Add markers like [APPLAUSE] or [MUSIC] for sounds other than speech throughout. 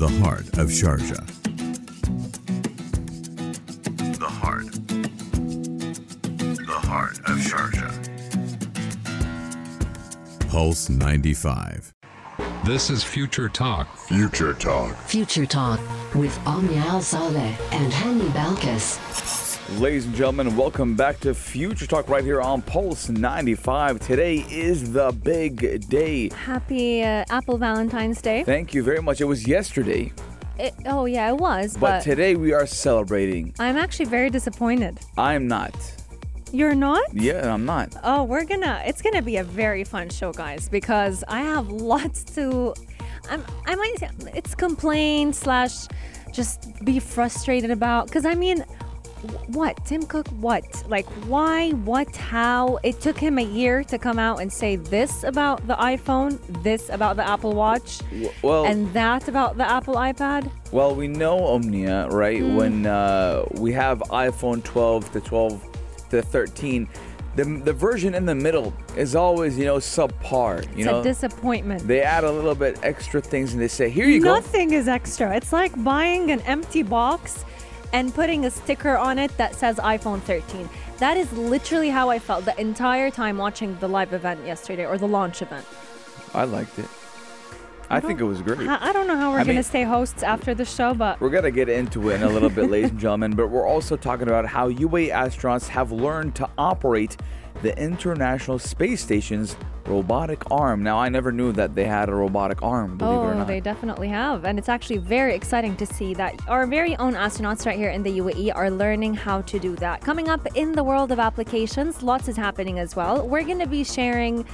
the heart of Sharjah. The heart. The heart of Sharjah. Pulse 95. This is Future Talk. Future Talk. Future Talk with Omnia Al Saleh and Hani Balkis. Ladies and gentlemen, welcome back to Future Talk right here on Pulse 95. Today is the big day. Happy uh, Apple Valentine's Day. Thank you very much. It was yesterday, It, oh yeah, it was, but but, today we are celebrating. I'm actually very disappointed. I'm not. You're not? Yeah, I'm not. Oh, we're gonna. It's gonna be a very fun show, guys, because I have lots to. I'm. I might. say It's complain slash, just be frustrated about. Because I mean, what Tim Cook? What? Like why? What? How? It took him a year to come out and say this about the iPhone, this about the Apple Watch, Well, and that about the Apple iPad. well, we know Omnia, right? Mm. When uh, we have iPhone 12 to 12 to 13, the the version in the middle is always, you know, subpar. You It's know, a disappointment. they add a little bit extra things and they say, "Here you go." Nothing is extra. It's like buying an empty box and putting a sticker on it that says iPhone 13. That is literally how I felt the entire time watching the live event yesterday or the launch event. I liked it. I, think it was great. I, I don't know how we're I going to stay hosts after the show, but We're gonna get into it in a little bit, ladies and gentlemen, but we're also talking about how UA astronauts have learned to operate the International Space Station's robotic arm. Now, I never knew that they had a robotic arm, believe it or Oh, not. they definitely have. And it's actually very exciting to see that our very own astronauts right here in the UAE are learning how to do that. Coming up in the world of applications, lots is happening as well. We're going to be sharing.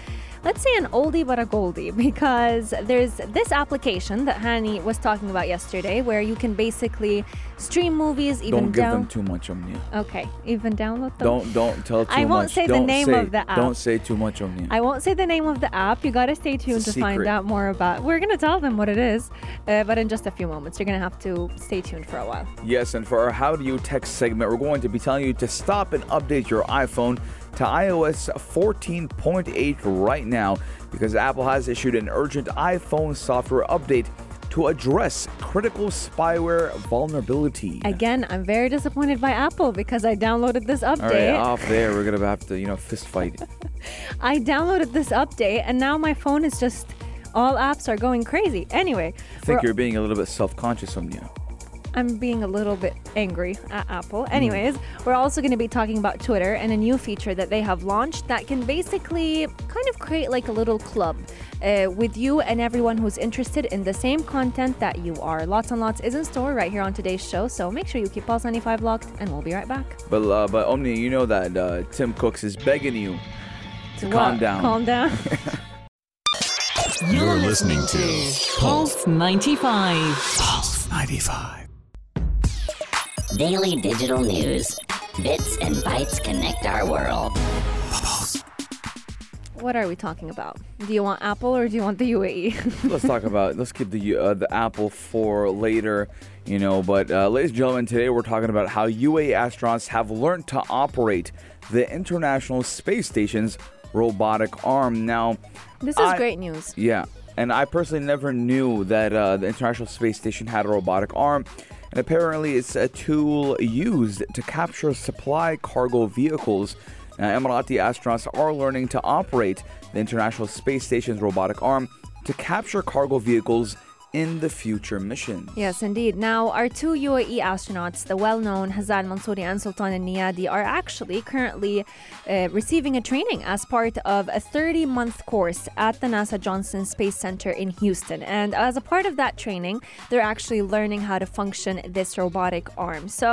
Let's say an oldie but a goldie [LAUGHS] because there's this application that Hani was talking about yesterday where you can basically stream movies, even don't give down. them too much, Omnia. okay, even download them. Don't don't tell too much. I won't say the Don't name say- of the app. Don't say too much, Omnia. I won't say the name of the app. You gotta stay tuned to find secret. out more about. We're gonna tell them what it is, uh, but in just a few moments, you're gonna have to stay tuned for a while. Yes, and for our How Do You Text segment, we're going to be telling you to stop and update your iPhone to iOS 14.8 right now because Apple has issued an urgent iPhone software update to address critical spyware vulnerability. Again, I'm very disappointed by Apple because I downloaded this update. All right, off there, we're gonna have to, you know, fist fight. [LAUGHS] I downloaded this update, and now my phone is just all apps are going crazy. Anyway, I think you're being a little bit self-conscious, Omnia. I'm being a little bit angry at Apple. Anyways, we're also going to be talking about Twitter and a new feature that they have launched that can basically kind of create like a little club uh, with you and everyone who's interested in the same content that you are. Lots and lots is in store right here on today's show, so make sure you keep Pulse 95 locked, and we'll be right back. But uh, but Omnia, you know that uh, Tim Cooks is begging you to calm down. Calm down. [LAUGHS] You're listening to Pulse 95. Pulse 95. Daily digital news. Bits and bytes connect our world. what are we talking about? Do you want Apple or do you want the? UAE? [LAUGHS] let's talk about let's keep the uh, the Apple for later, you know. But uh, ladies and gentlemen, today we're talking about how UAE astronauts have learned to operate the International Space Station's robotic arm. Now, this is I- great news. yeah, and I personally never knew that uh, the International Space Station had a robotic arm. And apparently, it's a tool used to capture supply cargo vehicles. Now, Emirati astronauts are learning to operate the International Space Station's robotic arm to capture cargo vehicles in the future missions. Yes, indeed. Now, our two UAE astronauts, the well known Hazan Mansouri and Sultan Al Neyadi, are actually currently uh, receiving a training as part of a 30 month course at the NASA Johnson Space Center in Houston. And as a part of that training, they're actually learning how to function this robotic arm. So,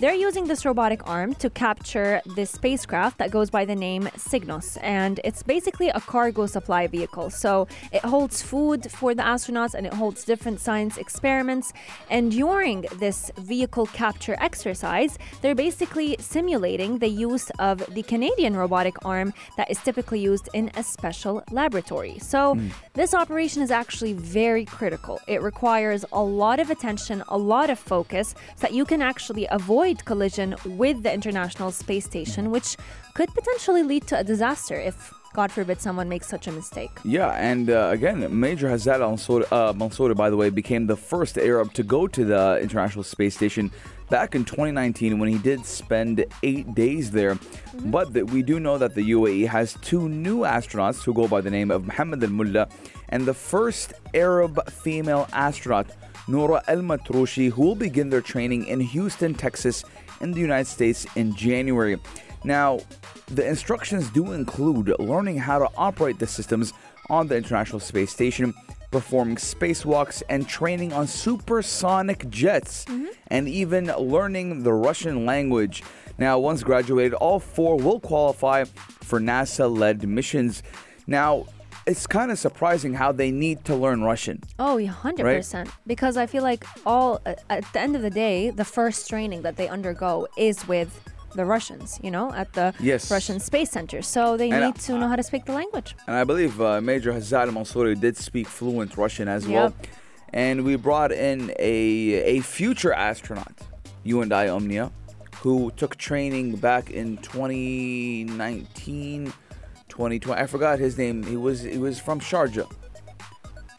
they're using this robotic arm to capture this spacecraft that goes by the name Cygnus. And it's basically a cargo supply vehicle. So, it holds food for the astronauts and it holds different science experiments. And during this vehicle capture exercise, they're basically simulating the use of the Canadian robotic arm that is typically used in a special laboratory. So, hmm. this operation is actually very critical. It requires a lot of attention, a lot of focus, so that you can actually avoid collision with the International Space Station, which could potentially lead to a disaster if God forbid someone makes such a mistake. Yeah, and uh, again, Major Hazza Al Mansouri, uh, Mansouri, by the way, became the first Arab to go to the International Space Station back in 2019 when he did spend eight days there. But th- we do know that the UAE has two new astronauts who go by the name of Mohammed Al Mulla and the first Arab female astronaut, Noura Al Matrooshi, who will begin their training in Houston, Texas, in the United States in January. Now, the instructions do include learning how to operate the systems on the International Space Station, performing spacewalks, and training on supersonic jets, mm-hmm. and even learning the Russian language. Now, once graduated, all four will qualify for NASA led missions. Now, it's kind of surprising how they need to learn Russian. Oh, yeah, 100%. Because I feel like all, at the end of the day, the first training that they undergo is with the Russians, you know, at the Yes. Russian Space Center. So they And, need uh, to know how to speak the language. And I believe uh, Major Hazza Al Mansouri did speak fluent Russian as Yep. well. And we brought in a, a future astronaut, you and I, Omnia, who took training back in 2019, 2020. I forgot his name. He was he was from Sharjah.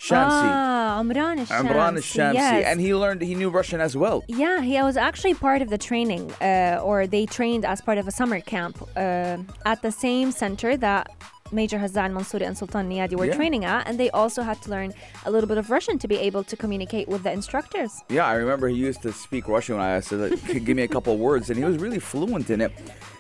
Shamsi. Ah, Amran al-Shamsi. Amran al-Shamsi. yes. And he learned, he knew Russian as well. Yeah, he was actually part of the training, uh, or they trained as part of a summer camp uh, at the same center that Major Hazan Mansouri and Sultan Neyadi were Yeah. training at, and they also had to learn a little bit of Russian to be able to communicate with the instructors. Yeah, I remember he used to speak Russian when I said, like, "Give me a couple [LAUGHS] words," and he was really fluent in it.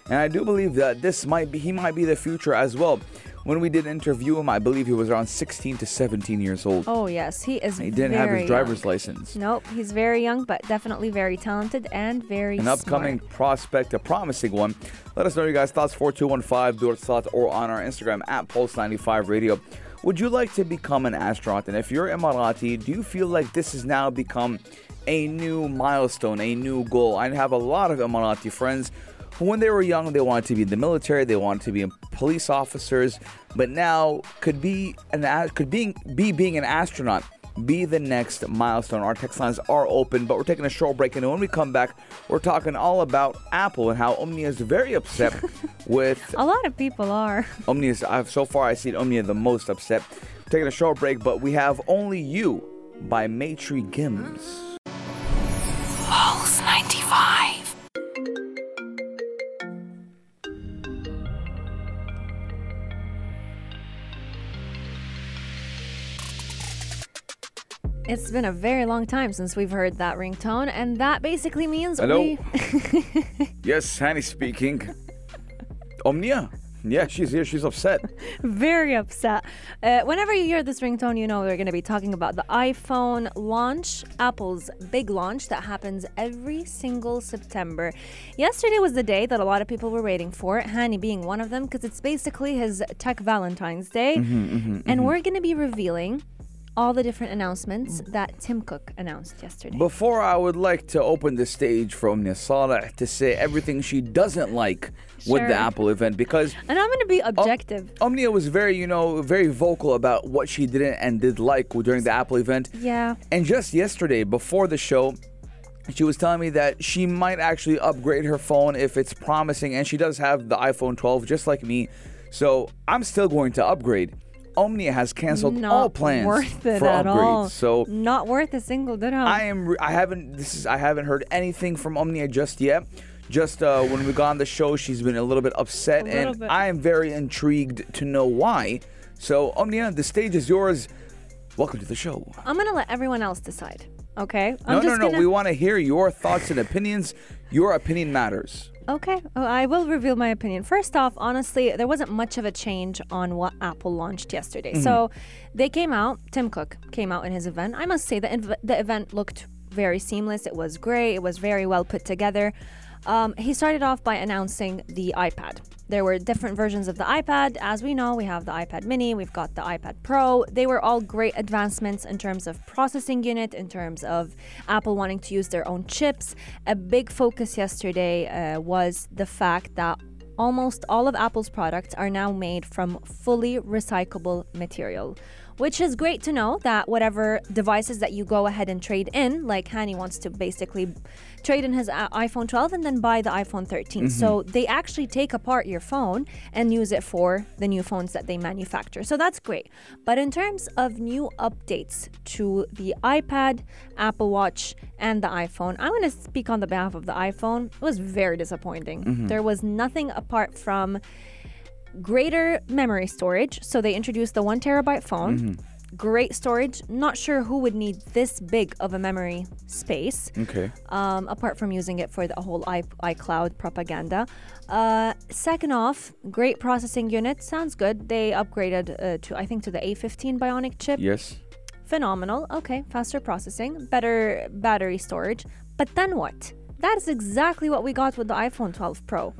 And I do believe that this might be he might be the future as well. When we did interview him, I believe he was around 16 to 17 years old. Oh yes, he is. he didn't have his driver's young. license. Nope, he's very young, but definitely very talented and very An upcoming smart. prospect, a promising one. Let us know your guys' thoughts 4215 Durat Salat or on our Instagram at Pulse95 Radio. Would you like to become an astronaut? And if you're Emirati, do you feel like this has now become a new milestone, a new goal? I have a lot of Emirati friends when they were young, they wanted to be in the military, they wanted to be police officers, but now could be an could being be being an astronaut be the next milestone. Our text lines are open, but we're taking a short break. And when we come back, we're talking all about Apple and how Omnia is very upset [LAUGHS] with A lot of people are. Omnia's. I've, so far, I've seen Omnia the most upset. taking a short break, but we have Only You by Maître Gims. It's been a very long time since we've heard that ringtone, and that basically means Hello? we. [LAUGHS] Yes, Hanny speaking. Omnia. Yeah, she's here. She's upset. [LAUGHS] very upset. Uh, whenever you hear this ringtone, you know we're going to be talking about the iPhone launch, Apple's big launch that happens every single September. Yesterday was the day that a lot of people were waiting for, Hani being one of them, because it's basically his Tech Valentine's Day. Mm-hmm, mm-hmm, and mm-hmm. we're going to be revealing all the different announcements mm. that Tim Cook announced yesterday. Before I would like to open the stage for Omnia Saleh to say everything she doesn't like with the Apple event because and I'm going to be objective. Omnia was very, you know, very vocal about what she didn't and did like during the Apple event. Yeah. And just yesterday, before the show, she was telling me that she might actually upgrade her phone if it's promising, and she does have the iPhone 12 just like me. So I'm still going to upgrade. Omnia has canceled Not all plans worth it for at upgrades. all. So not worth a single dirham. I am. re- I haven't. This is. I haven't heard anything from Omnia just yet. Just uh, when we got on the show, she's been a little bit upset, A little and bit. I am very intrigued to know why. So Omnia, the stage is yours. Welcome to the show. I'm gonna let everyone else decide. Okay. I'm no, no, no. We want to hear your thoughts and opinions. Your opinion matters. Okay. Oh, I will reveal my opinion. First off, honestly, there wasn't much of a change on what Apple launched yesterday. So they came out. Tim Cook came out in his event. I must say the inv- the event looked very seamless. It was great. It was very well put together. Um, he started off by announcing the iPad. There were different versions of the iPad. As we know, we have the iPad mini, we've got the iPad Pro. They were all great advancements in terms of processing unit, in terms of Apple wanting to use their own chips. A big focus yesterday uh, was the fact that almost all of Apple's products are now made from fully recyclable material. Which is great to know that whatever devices that you go ahead and trade in, like Hani wants to basically trade in his uh, iPhone 12 and then buy the iPhone 13. So they actually take apart your phone and use it for the new phones that they manufacture. So that's great. But in terms of new updates to the iPad, Apple Watch, and the iPhone, I'm going to speak on the behalf of the iPhone. It was very disappointing. There was nothing apart from greater memory storage. So they introduced the one terabyte phone. Great storage. Not sure who would need this big of a memory space, Okay. um, apart from using it for the whole i- iCloud propaganda. Uh, second off, great processing unit. Sounds good. They upgraded uh, to, I think, to the A15 Bionic chip. Yes. Phenomenal. Okay, faster processing, better battery storage. But then what? That is exactly what we got with the iPhone 12 Pro.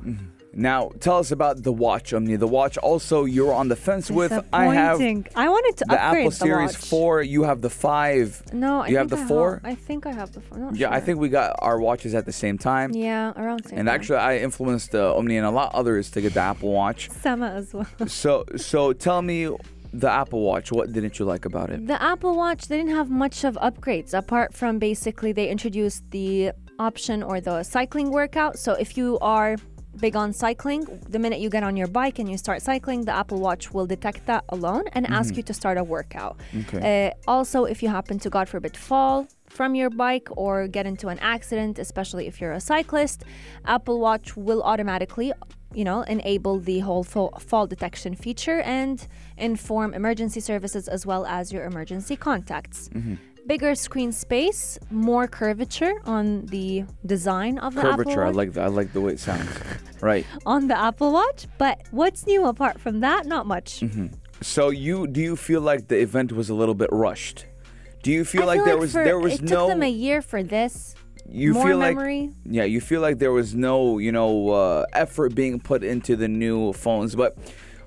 Now, tell us about the watch, Omni. The watch also you're on the fence with. I have I wanted to the upgrade Apple the Series watch. 4. You have the 5. No, I you have the I 4? I think I have the four. Not Yeah, I think we got our watches at the same time. Yeah, around same And time. actually, I influenced uh, Omni and a lot others to get the Apple Watch. Sama as well. [LAUGHS] So, so tell me the Apple Watch. What didn't you like about it? The Apple Watch they didn't have much of upgrades apart from basically they introduced the option or the cycling workout. So if you are big on cycling, the minute you get on your bike and you start cycling, the Apple Watch will detect that alone and ask you to start a workout. Okay. Uh, also, if you happen to, God forbid, fall from your bike or get into an accident, especially if you're a cyclist, Apple Watch will automatically, you know, enable the whole fa- fall detection feature and inform emergency services as well as your emergency contacts. Mm-hmm. Bigger screen space, more curvature on the design of the Apple Curvature. I like that. I like the way it sounds. right. [LAUGHS] on the Apple Watch. But what's new apart from that? Not much. Mm-hmm. So you do you feel like the event was a little bit rushed? Do you feel I like feel there like was for, there was it no took them a year for this. you more feel memory. like yeah you feel like there was no you know uh, effort being put into the new phones but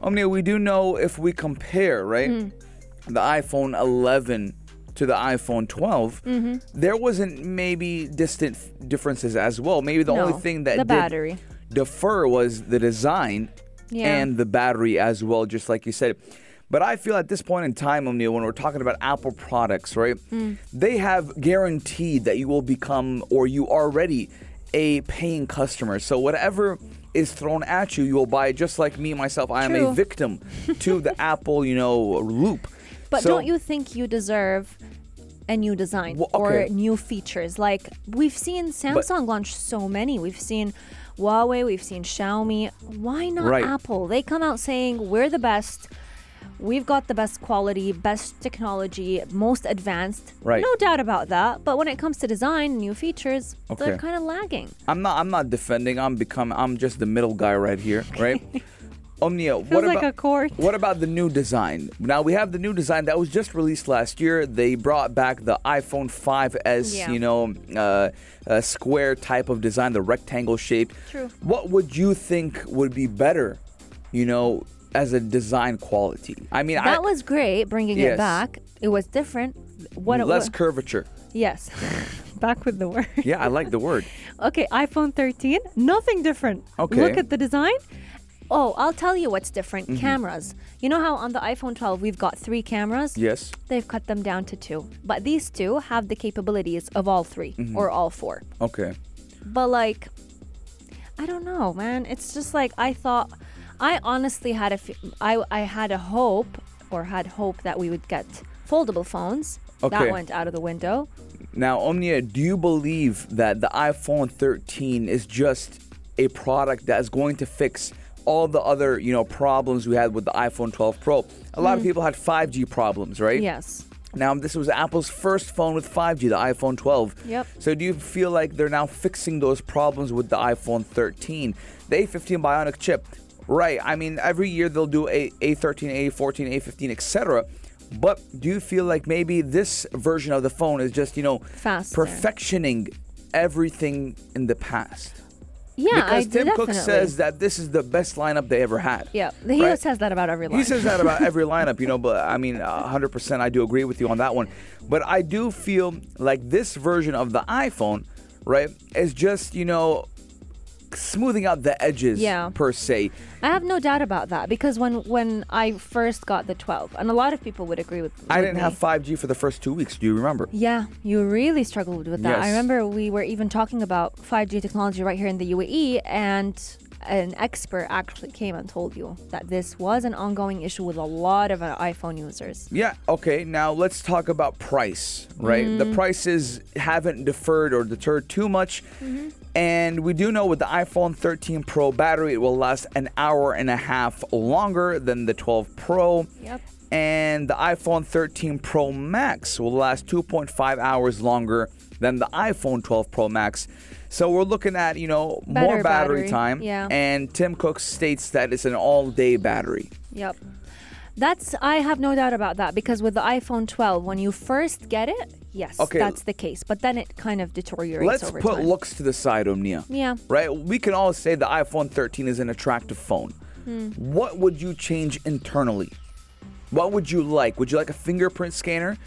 Omnia we do know if we compare right Hmm. the iPhone 11 to the iPhone 12 Mm-hmm. there wasn't maybe distant differences as well maybe the only thing that the battery. defer was the design Yeah. and the battery as well, just like you said. But I feel at this point in time, O'Neill, when we're talking about Apple products, right? Mm. They have guaranteed that you will become or you already a paying customer. So whatever is thrown at you, you will buy. Just like me myself, I am a victim to the [LAUGHS] Apple, you know, loop. But So- don't you think you deserve a new design Well, or new features? Like we've seen Samsung launch so many. We've seen Huawei, we've seen Xiaomi. Why not Right. Apple? They come out saying we're the best. We've got the best quality, best technology, most advanced. Right. No doubt about that. But when it comes to design, new features, they're kind of lagging. I'm not. I'm not defending. I'm become. I'm just the middle guy right here, right? [LAUGHS] Omnia, what like about a court. what about the new design? Now we have the new design that was just released last year. They brought back the iPhone 5s, Yeah. you know, uh, a square type of design, the rectangle shape. True. What would you think would be better, you know, as a design quality? I mean, That I, was great, bringing Yes. it back. It was different. What it less was. curvature. Yes. [LAUGHS] back with the word. Yeah, I like the word. [LAUGHS] Okay, iPhone 13, nothing different. Okay. Look at the design. Oh, I'll tell you what's different. Mm-hmm. Cameras. You know how on the iPhone 12 we've got three cameras? Yes. They've cut them down to two. But these two have the capabilities of all 3 Mm-hmm. or all four. Okay. But like, I don't know, man. It's just like I thought. I honestly had a, f- I, I had a hope or had hope that we would get foldable phones. Okay. That went out of the window. Now, Omnia, do you believe that the iPhone 13 is just a product that is going to fix all the other, you know, problems we had with the iPhone 12 Pro? A lot of mm. people had 5G problems, right? Yes. Now, this was Apple's first phone with 5G, the iPhone 12. Yep. So, do you feel like they're now fixing those problems with the iPhone 13? The A15 Bionic chip, right? I mean, every year they'll do a A13, A14, A15, etc. But do you feel like maybe this version of the phone is just, you know, Faster. perfectioning everything in the past? Yeah, because I Tim Cook says that this is the best lineup they ever had. Yeah, he right? says that about every lineup. He says that about every [LAUGHS] lineup, you know, but I mean, uh, 100% I do agree with you on that one. But I do feel like this version of the iPhone, right, is just, you know, smoothing out the edges Yeah. per se. I have no doubt about that because when when I first got the 12, and a lot of people would agree with. I didn't me. have 5G for the first two weeks. Do you remember? Yeah, you really struggled with that. I remember we were even talking about 5G technology right here in the UAE, and an expert actually came and told you that this was an ongoing issue with a lot of uh, iPhone users. Yeah, okay. Now let's talk about price, right? Mm. The prices haven't deferred or deterred too much. Mm-hmm. And we do know with the iPhone 13 Pro battery, it will last an hour and a half longer than the 12 Pro. Yep. And the iPhone 13 Pro Max will last 2.5 hours longer than the iPhone 12 Pro Max. So we're looking at, you know, more battery, battery, time. yeah. And Tim Cook states that it's an all day battery. Yep. That's I have no doubt about that because with the iPhone 12, when you first get it, yes, Okay. that's the case. But then it kind of deteriorates Let's put time. looks to the side, Omnia. Yeah. Right? We can all say the iPhone 13 is an attractive phone. Hmm. What would you change internally? What would you like? Would you like a fingerprint scanner?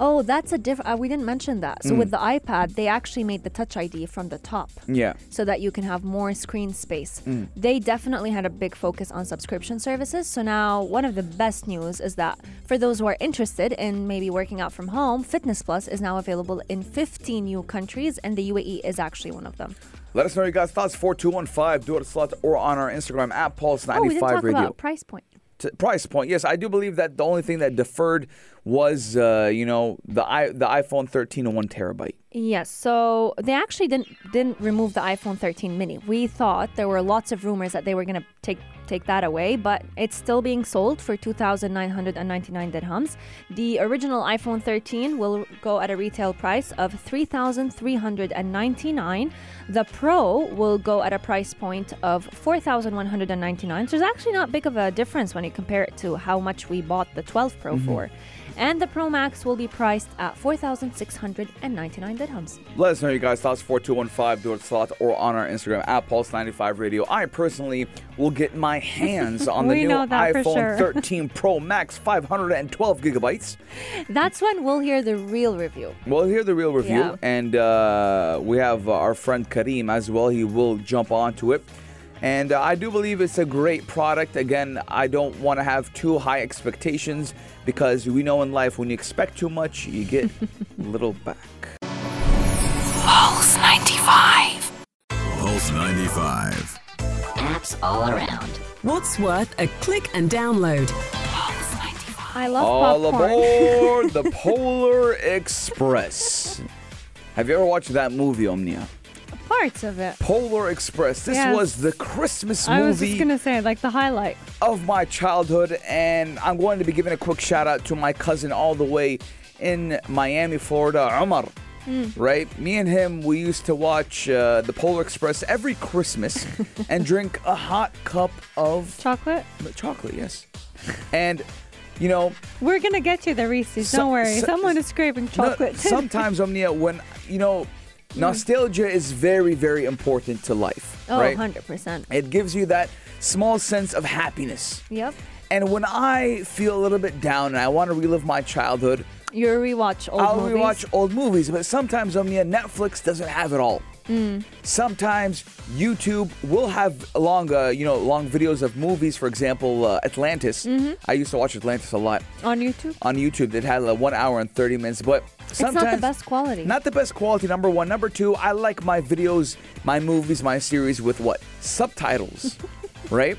Oh, that's a different. Uh, we didn't mention that. So Mm. with the iPad, they actually made the Touch ID from the top. Yeah. so that you can have more screen space. Mm. They definitely had a big focus on subscription services. So now, one of the best news is that for those who are interested in maybe working out from home, Fitness Plus is now available in 15 new countries, and the UAE is actually one of them. Let us know your guys' thoughts. 4215, do it slot or on our Instagram at Pulse95 oh, we didn't talk Radio. about price point. T- price point. Yes, I do believe that the only thing that deferred was, uh, you know, the i the iPhone 13 and one terabyte. Yes, so they actually didn't didn't remove the iPhone 13 mini. We thought there were lots of rumors that they were going to take take that away, but it's still being sold for 2,999 dirhams. The original iPhone 13 will go at a retail price of 3,399. The Pro will go at a price point of 4,199. So it's actually not big of a difference when you compare it to how much we bought the 12 Pro Mm-hmm. for. And the Pro Max will be priced at 4,699 dirhams. Let us know your guys' thoughts. 4215, do it slot or on our Instagram at Pulse95 Radio. I personally will get my hands [LAUGHS] on the new know that for iPhone sure. 13 Pro Max 512 gigabytes. That's when we'll hear the real review. We'll hear the real review, Yeah. and uh, we have our friend Kareem as well. He will jump onto it. And uh, I do believe it's a great product. Again, I don't want to have too high expectations because we know in life when you expect too much, you get [LAUGHS] little back. Pulse 95. Pulse 95. Apps all around. What's worth a click and download? I love All popcorn. aboard the [LAUGHS] Polar Express. Have you ever watched that movie, Omnia? Parts of it. Polar Express. This Yes. was the Christmas movie. I was just gonna say, like the highlight. of my childhood, and I'm going to be giving a quick shout out to my cousin all the way in Miami, Florida, Omar. Right? Me and him, we used to watch uh, the Polar Express every Christmas [LAUGHS] and drink a hot cup of Chocolate. chocolate, yes. And, you know, We're gonna get you the Reese's. So- Don't worry. so- Someone is craving No, chocolate. sometimes, Omnia, when you know, Mm-hmm. nostalgia is very, very important to life. oh, right? 100%. It gives you that small sense of happiness. Yep. And when I feel a little bit down and I want to relive my childhood, You rewatch old I'll movies. rewatch old movies. But sometimes, Omnia, Netflix doesn't have it all. Mm. Sometimes YouTube will have long, uh, you know, long videos of movies. For example, uh, Atlantis. Mm-hmm. I used to watch Atlantis a lot on YouTube. on YouTube. It had like one hour and thirty minutes, but It's sometimes not the best quality. Not the best quality. Number one. Number two. I like my videos, my movies, my series with what subtitles, [LAUGHS] right?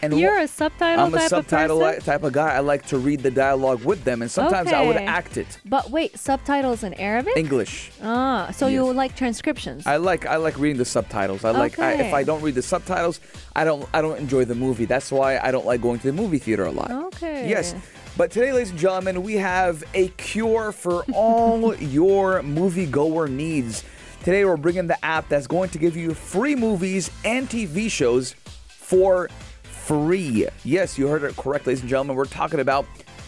And You're a subtitle I'm a subtitle of person. type of guy. I like to read the dialogue with them, and sometimes I would Okay. act it But wait, subtitles in Arabic? English. ah, so you Yes. like transcriptions? I like I like reading the subtitles. I like I, if Okay. I don't read the subtitles, I don't I don't enjoy the movie. That's why I don't like going to the movie theater a lot. Okay. Yes. But today, ladies and gentlemen, we have a cure for all [LAUGHS] your moviegoer needs. Today, we're bringing the app that's going to give you free movies and TV shows for free. Yes, you heard it correct, ladies and gentlemen. We're talking about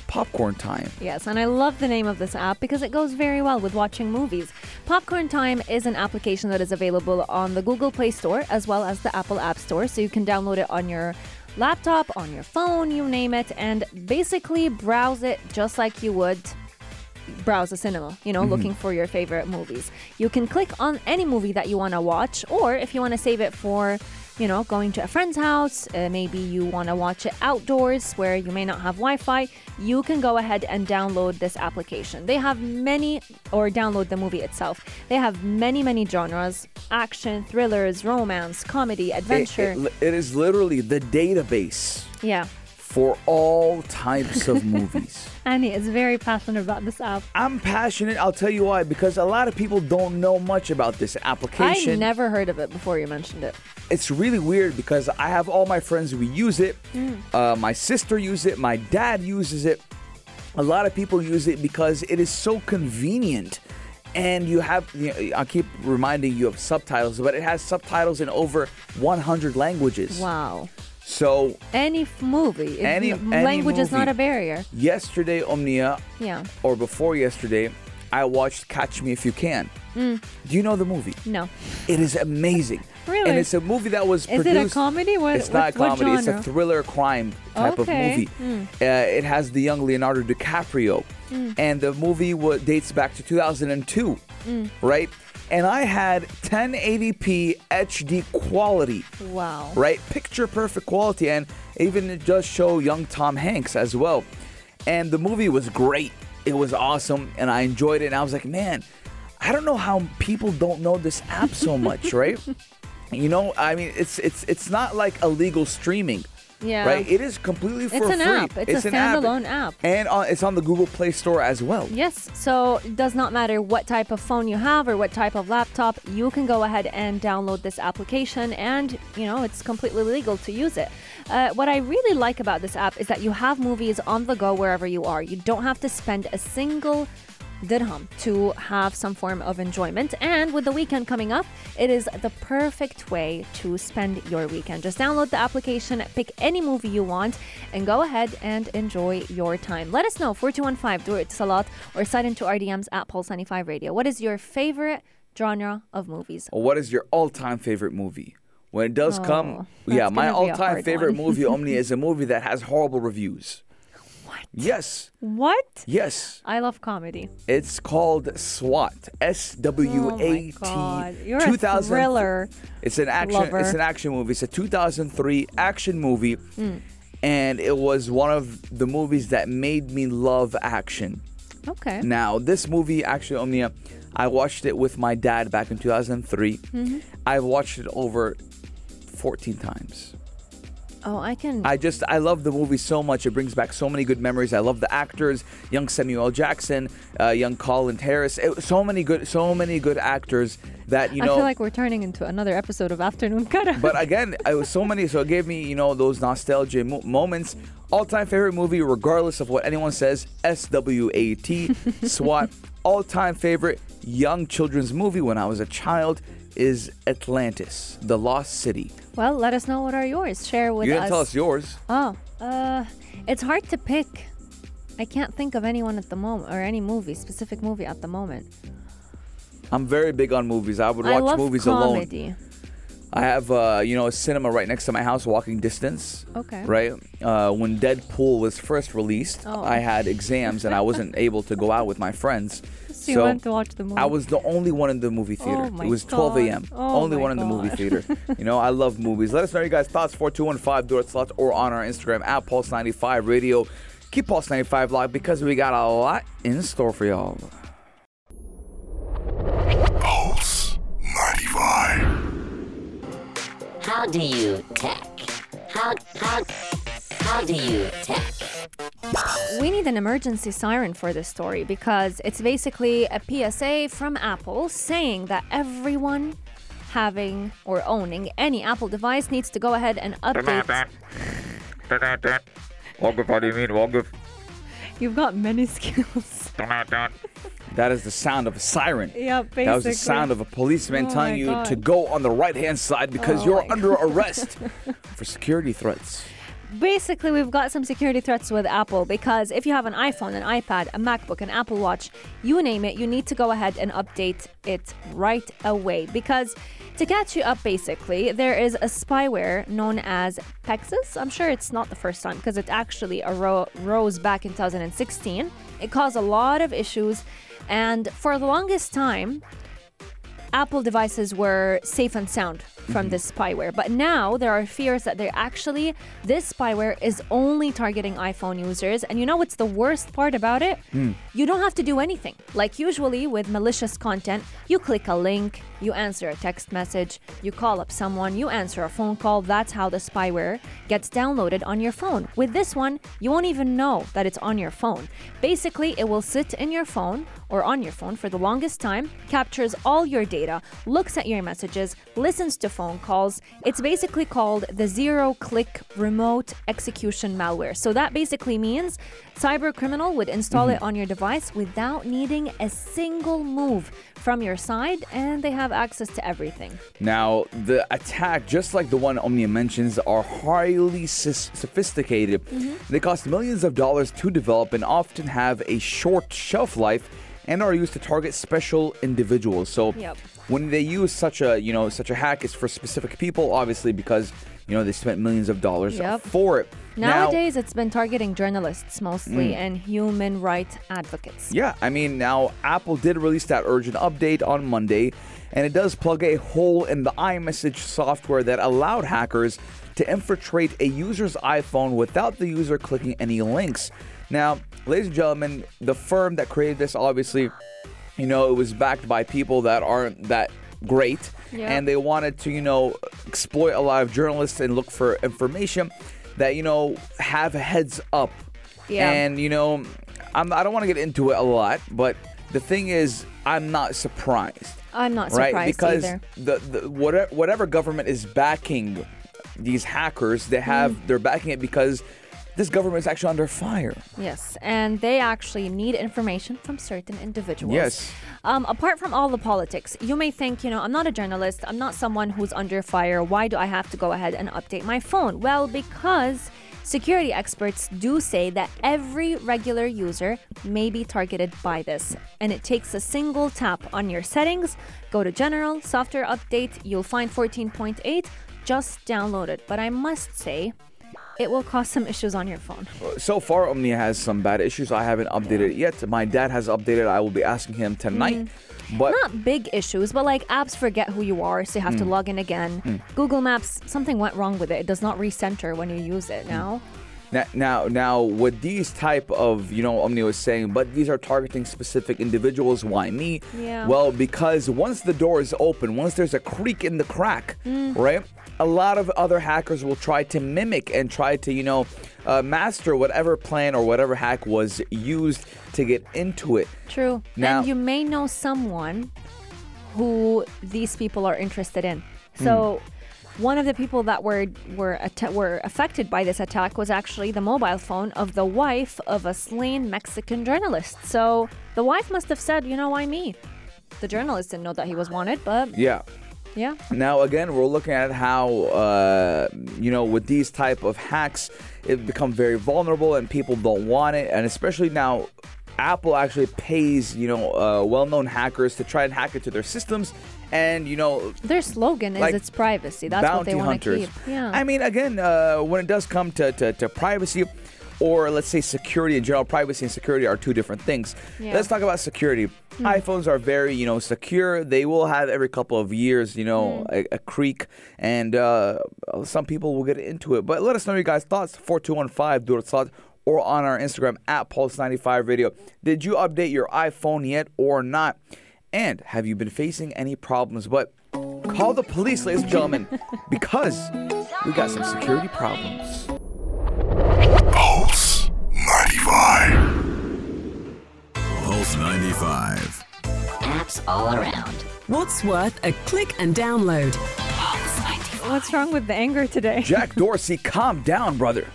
popcorn time. Yes, and I love the name of this app because it goes very well with watching movies. Popcorn Time is an application that is available on the Google Play Store as well as the Apple App Store, so you can download it on your laptop, on your phone, you name it, and basically browse it just like you would browse a cinema, you know, mm-hmm. looking for your favorite movies. You can click on any movie that you want to watch, or if you want to save it for, you know, going to a friend's house, uh, maybe you want to watch it outdoors where you may not have Wi Fi, you can go ahead and download this application. They have many, or download the movie itself. They have many, many genres action, thrillers, romance, comedy, It, adventure. it, it is literally the database yeah. for all types of movies. Annie is very passionate about this app. I'm passionate. I'll tell you why. Because a lot of people don't know much about this application. I never heard of it before you mentioned it. it's really weird because I have all my friends who use it. Uh, my sister uses it. My dad uses it. A lot of people use it because it is so convenient. And you have, you know, I keep reminding you of subtitles, but it has subtitles in over 100 languages. Wow. So Any f- movie. Any- any language is not a barrier. yesterday, Omnia, Yeah. or before yesterday, I watched Catch Me If You Can. Mm. Do you know the movie? No. It is amazing. [LAUGHS] Really? And it's a movie that was Is it a produced. comedy? What- it's not a what- what comedy. It's a thriller crime type Okay. of movie. Uh, it has the young Leonardo DiCaprio, Mm. and the movie wa dates back to 2002, Mm. right? And I had 1080p HD quality Wow. right? Picture perfect quality, and even it does show young Tom Hanks as well. And the movie was great. It was awesome, and I enjoyed it. And I was like, man, I don't know how people don't know this app so much, [LAUGHS] right? You know, I mean, it's it's it's not like illegal streaming. Yeah. Right? It is completely for It's an free. app. It's a an app. standalone app. And uh, it's on the Google Play Store as well. Yes, so it does not matter what type of phone you have or what type of laptop, you can go ahead and download this application and, you know, it's completely legal to use it. Uh, what I really like about this app is that you have movies on the go wherever you are. You don't have to spend a single dirham to have some form of enjoyment. And with the weekend coming up, it is the perfect way to spend your weekend. Just download the application, pick any movie you want, and go ahead and enjoy your time. Let us know 4215 do it Salat or sign into RDMs at Pulse 95 Radio. What is your favorite genre of movies? Or what is your all-time favorite movie? When it does Oh, come, yeah, my gonna be a all-time favorite movie, [LAUGHS] Omni, is a movie that has horrible reviews. Yes, What? yes. I love comedy. It's called SWAT. S W A T. Oh my God. You're a thriller It's an action. lover. It's an action movie. It's a 2003 action movie, Hmm. and it was one of the movies that made me love action. Okay. Now, this movie actually, Omnia, I watched it with my dad back in 2003. Mm-hmm. I've watched it over 14 times. Oh, I can. I just I love the movie so much. It brings back so many good memories. I love the actors, young Samuel Jackson, uh, young Colin Harris. It, so many good, so many good actors that you know. I feel like we're turning into another episode of Afternoon Kara. but again, it was so many. So it gave me you know those nostalgia mo- moments. All time favorite movie, regardless of what anyone says. S W A T SWAT. [LAUGHS] All time favorite young children's movie when I was a child is Atlantis, The Lost City. Well, let us know what are yours. Share with you us. didn't tell us yours. Oh, uh, it's hard to pick. I can't think of anyone at the moment or any movie, specific movie at the moment. I'm very big on movies. I would I watch love movies alone. I have, uh, you know, a cinema right next to my house, walking distance. Okay. Right. Uh, when Deadpool was first released, Oh. I had exams and I wasn't [LAUGHS] able to go out with my friends. So you went to watch the movie. I was the only one in the movie theater. Oh my it was 12 God. a.m. Oh only one in the movie theater. you know, I love movies. Let us know your guys' thoughts. 4215 do it slots or on our Instagram at Pulse95 Radio. Keep Pulse 95 locked because we got a lot in store for y'all. How do you tech? How how how do you tech? We need an emergency siren for this story because it's basically a PSA from Apple saying that everyone having or owning any Apple device needs to go ahead and update. Woguf, how do you mean, Woguf? You've got many [LAUGHS] skills. That is the sound of a siren. Yeah, That was the sound of a policeman Oh telling you God. to go on the right hand side because Oh you're under arrest [LAUGHS] for security threats. Basically, we've got some security threats with Apple because if you have an iPhone, an iPad, a MacBook, an Apple Watch, you name it, you need to go ahead and update it right away. Because to catch you up, basically, there is a spyware known as Pegasus. I'm sure it's not the first time because it actually arose back in 2016. It caused a lot of issues, and for the longest time, Apple devices were safe and sound from mm-hmm. this spyware. But now there are fears that they're actually, this spyware is only targeting iPhone users. And you know what's the worst part about it? Hmm. You don't have to do anything. Like usually with malicious content, you click a link, you answer a text message, you call up someone, you answer a phone call. That's how the spyware gets downloaded on your phone. With this one, you won't even know that it's on your phone. Basically, it will sit in your phone or on your phone for the longest time, captures all your data, looks at your messages, listens to phone calls. It's basically called the zero click remote execution malware. So that basically means cyber criminal would install mm-hmm. it on your device without needing a single move from your side and they have access to everything. Now, the attack, just like the one Omnia mentions, are highly sophisticated. Mm-hmm. They cost millions of dollars to develop and often have a short shelf life and are used to target special individuals. So, Yep. When they use such a, you know, such a hack, it's for specific people, obviously, because you know they spent millions of dollars Yep. for it. Now- Nowadays, it's been targeting journalists mostly mm. and human rights advocates. Yeah, I mean, now Apple did release that urgent update on Monday, and it does plug a hole in the iMessage software that allowed hackers to infiltrate a user's iPhone without the user clicking any links. Now, ladies and gentlemen, the firm that created this obviously, you know, it was backed by people that aren't that great, Yeah. and they wanted to, you know, exploit a lot of journalists and look for information that, you know, have a heads up Yeah. and you know, I'm, I don't want to get into it a lot, but the thing is, I'm not surprised, I'm not surprised right? Because either. the, the whatever, whatever government is backing these hackers, they have Mm. they're backing it because this government is actually under fire. Yes, and they actually need information from certain individuals. Yes. Um, apart from all the politics, you may think, you know, I'm not a journalist, I'm not someone who's under fire. Why do I have to go ahead and update my phone? Well, because security experts do say that every regular user may be targeted by this. And it takes a single tap on your settings, go to General, Software Update, you'll find 14.8, just download it. But I must say, it will cause some issues on your phone. So far, Omnia has some bad issues. I haven't updated it yet. My dad has updated. I will be asking him tonight. Mm. But not big issues, but like apps forget who you are, so you have to mm. log in again. Mm. Google Maps, something went wrong with it. It does not recenter when you use it now. Now, now, now, with these type of, you know, Omni was saying, but these are targeting specific individuals. Why me? Yeah. Well, because once the door is open, once there's a creak in the crack, Mm. right? A lot of other hackers will try to mimic and try to, you know, uh, master whatever plan or whatever hack was used to get into it. True. Now- and you may know someone who these people are interested in. So one of the people that were were atta- were affected by this attack was actually the mobile phone of the wife of a slain Mexican journalist. So the wife must have said, "You know, why me?" The journalist didn't know that he was wanted, but Yeah. yeah. Now again, we're looking at how uh, you know with these type of hacks, it become very vulnerable and people don't want it, and especially now. Apple actually pays, you know, uh, well-known hackers to try and hack into their systems, and you know, Their slogan is it's privacy. That's what they want to keep. Yeah. I mean, again, uh, when it does come to, to, to privacy, or let's say security in general, privacy and security are two different things. Yeah. Let's talk about security. iPhones are very, you know, secure. They will have every couple of years, you know, a, a creak, and uh, some people will get into it. But let us know your guys' thoughts. Four two one five thoughts. Or on our Instagram at Pulse95 Radio. Did you update your iPhone yet or not? And have you been facing any problems? But call the police, ladies and gentlemen, [LAUGHS] because we got some security problems. Pulse 95. Pulse 95. Apps all around. What's worth a click and download? What's wrong with the anger today? Jack [LAUGHS] Dorsey, calm down, brother.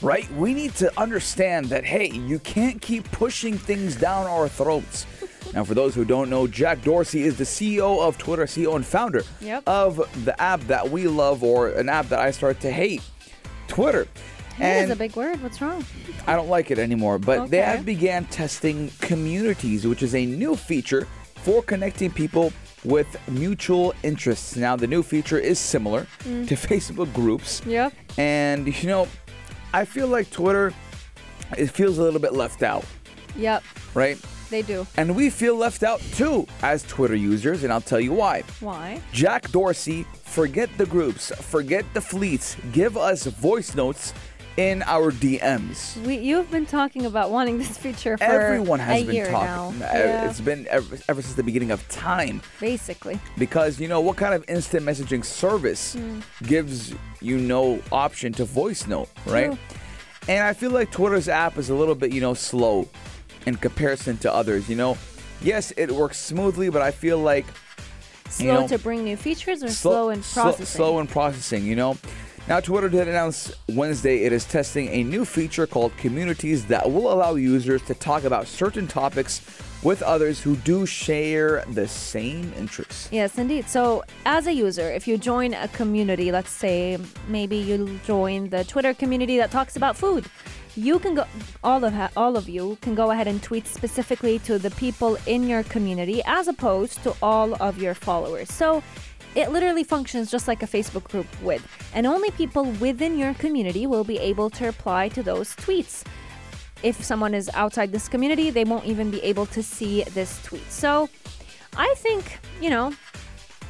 Right? We need to understand that, hey, you can't keep pushing things down our throats. Now, for those who don't know, Jack Dorsey is the CEO of Twitter, CEO and founder Yep. of the app that we love or an app that I start to hate, Twitter. It is a big word. What's wrong? I don't like it anymore, but they have began testing communities, which is a new feature for connecting people with mutual interests. Now, the new feature is similar Mm. to [LAUGHS] Facebook groups. Yep. And, you know, I feel like Twitter, it feels a little bit left out, Yep. right? They do. And we feel left out too as Twitter users, and I'll tell you why. Why? Jack Dorsey, forget the groups, forget the fleets, give us voice notes in our DMs. We you've been talking about wanting this feature for Everyone has a been year talking. now. Uh, Yeah, It's been ever, ever since the beginning of time. basically. Because, you know, what kind of instant messaging service Hmm. gives you no option to voice note, right? True. And I feel like Twitter's app is a little bit, you know, slow in comparison to others, you know? Yes, it works smoothly, but I feel like Slow know, to bring new features or slow, in slow- processing? Slow in processing, you know. Now, Twitter did announce Wednesday it is testing a new feature called Communities that will allow users to talk about certain topics with others who do share the same interests. Yes, indeed. So, as a user, if you join a community, let's say maybe you join the Twitter community that talks about food, you can go. All of ha- all of you can go ahead and tweet specifically to the people in your community, as opposed to all of your followers. So. It literally functions just like a Facebook group would, and only people within your community will be able to reply to those tweets if someone is outside this community, they won't even be able to see this tweet. So I think, you know,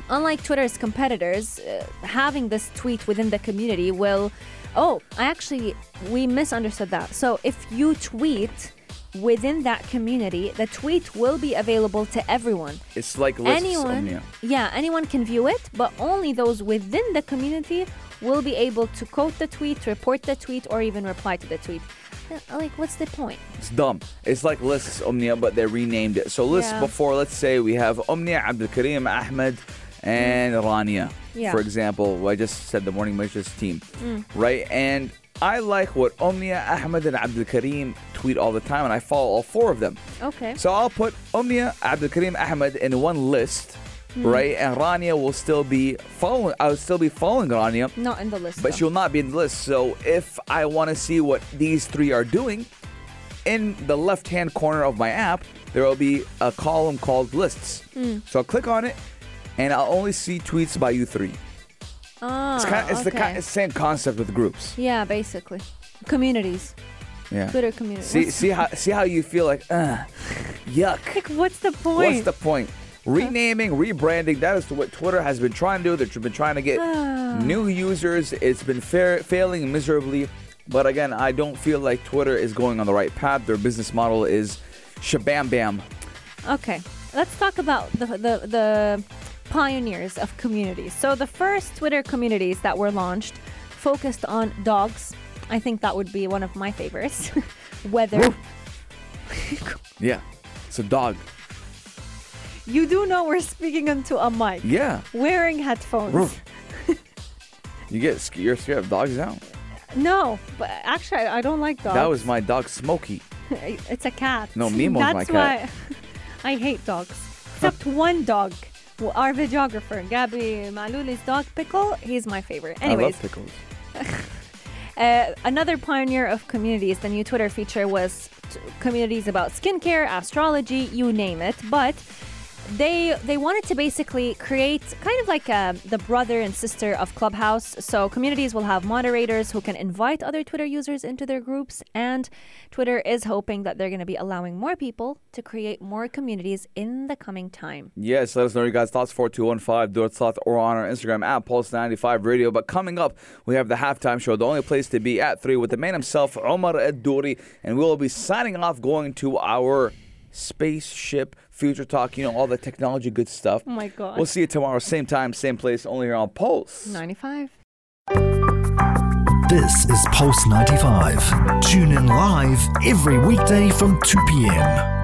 unlike Twitter's competitors, uh, having this tweet within the community will. Oh, I actually, we misunderstood that. So if you tweet within that community, the tweet will be available to everyone. It's like lists, anyone, Omnia. yeah, anyone can view it, but only those within the community will be able to quote the tweet, report the tweet, or even reply to the tweet. Uh, Like, what's the point? It's dumb. It's like lists, Omnia, but they renamed it. So lists Yeah. before, let's say we have Omnia, Abdul Karim, Ahmed, and Rania. Yeah. For example, I just said the Morning Messages team, Mm. right? And I like what Omnia, Ahmed, and Abdul Karim tweet all the time, and I follow all four of them. Okay. So I'll put Omnia, Abdul Karim, Ahmed in one list, Hmm. right? And Rania will still be following. I'll still be following Rania, Not in the list. but though. she'll not be in the list. So if I want to see what these three are doing, in the left-hand corner of my app, there will be a column called lists. Hmm. So I'll click on it, and I'll only see tweets by you three. Ah, It's kind. It's the okay. kind. It's the same concept with groups. Yeah, basically. Communities. Yeah. Twitter community. See, What's- see how see how you feel like, uh, yuck. Like, what's the point? What's the point? Renaming, rebranding, that is what Twitter has been trying to do. They've been trying to get new users. It's been fa- failing miserably. But again, I don't feel like Twitter is going on the right path. Their business model is shabam bam. Okay, let's talk about the, the the pioneers of communities. So the first Twitter communities that were launched focused on dogs. I think that would be one of my favorites. [LAUGHS] Weather. [LAUGHS] Yeah. It's a dog. You do know we're speaking into a mic. Yeah. Wearing headphones. [LAUGHS] You get you're scared of dogs now? No, but actually, I I don't like dogs. That was my dog Smokey. it's a cat. No, Nemo's That's my cat. why I hate dogs. Except one dog. Well, Our videographer, Gabby Malouli's dog Pickle, he's my favorite. I Anyways, love pickles. [LAUGHS] Uh, another pioneer of communities, the new Twitter feature was t- communities about skincare, astrology, you name it. But they they wanted to basically create kind of like uh the brother and sister of Clubhouse. So communities will have moderators who can invite other Twitter users into their groups, and Twitter is hoping that they're going to be allowing more people to create more communities in the coming time. Yes, let us know your guys' thoughts 4215 Dort Sloth or on our Instagram at Pulse95 Radio. But coming up, we have the halftime show, the only place to be at 3 with the man himself, Omar Edouri. And we will be signing off going to our spaceship future talk, you know, all the technology good stuff. Oh my God. We'll see you tomorrow, same time, same place, only here on Pulse. 95. This is Pulse 95. Tune in live every weekday from 2 p.m.